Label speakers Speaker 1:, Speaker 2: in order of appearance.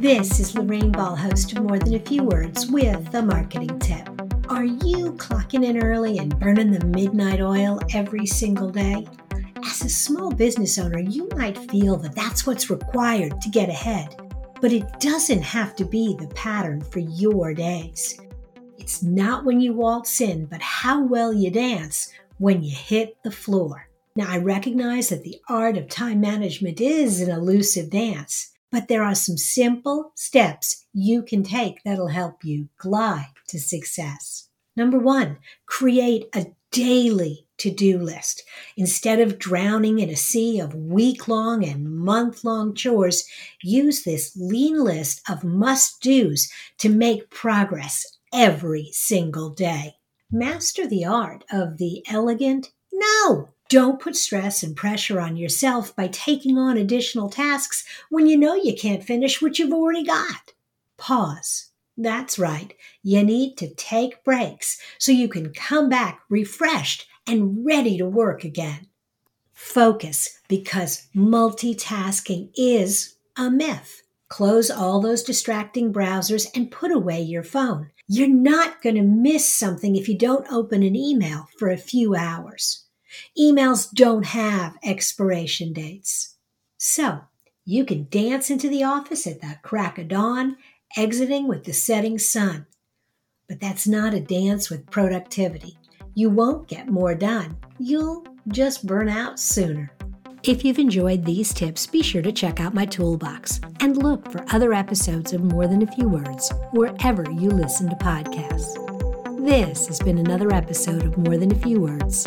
Speaker 1: This is Lorraine Ball, host of More Than a Few Words, with a marketing tip. Are you clocking in early and burning the midnight oil every single day? As a small business owner, you might feel that that's what's required to get ahead, but it doesn't have to be the pattern for your days. It's not when you waltz in, but how well you dance when you hit the floor. Now, I recognize that the art of time management is an elusive dance, but there are some simple steps you can take that'll help you glide to success. Number one, create a daily to do list. Instead of drowning in a sea of week long and month long chores, use this lean list of must do's to make progress every single day. Master the art of the elegant no. Don't put stress and pressure on yourself by taking on additional tasks when you know you can't finish what you've already got. Pause. That's right. You need to take breaks so you can come back refreshed and ready to work again. Focus because multitasking is a myth. Close all those distracting browsers and put away your phone. You're not going to miss something if you don't open an email for a few hours. Emails don't have expiration dates. So you can dance into the office at the crack of dawn, exiting with the setting sun. But that's not a dance with productivity. You won't get more done. You'll just burn out sooner. If you've enjoyed these tips, be sure to check out my toolbox and look for other episodes of More Than a Few Words wherever you listen to podcasts. This has been another episode of More Than a Few Words.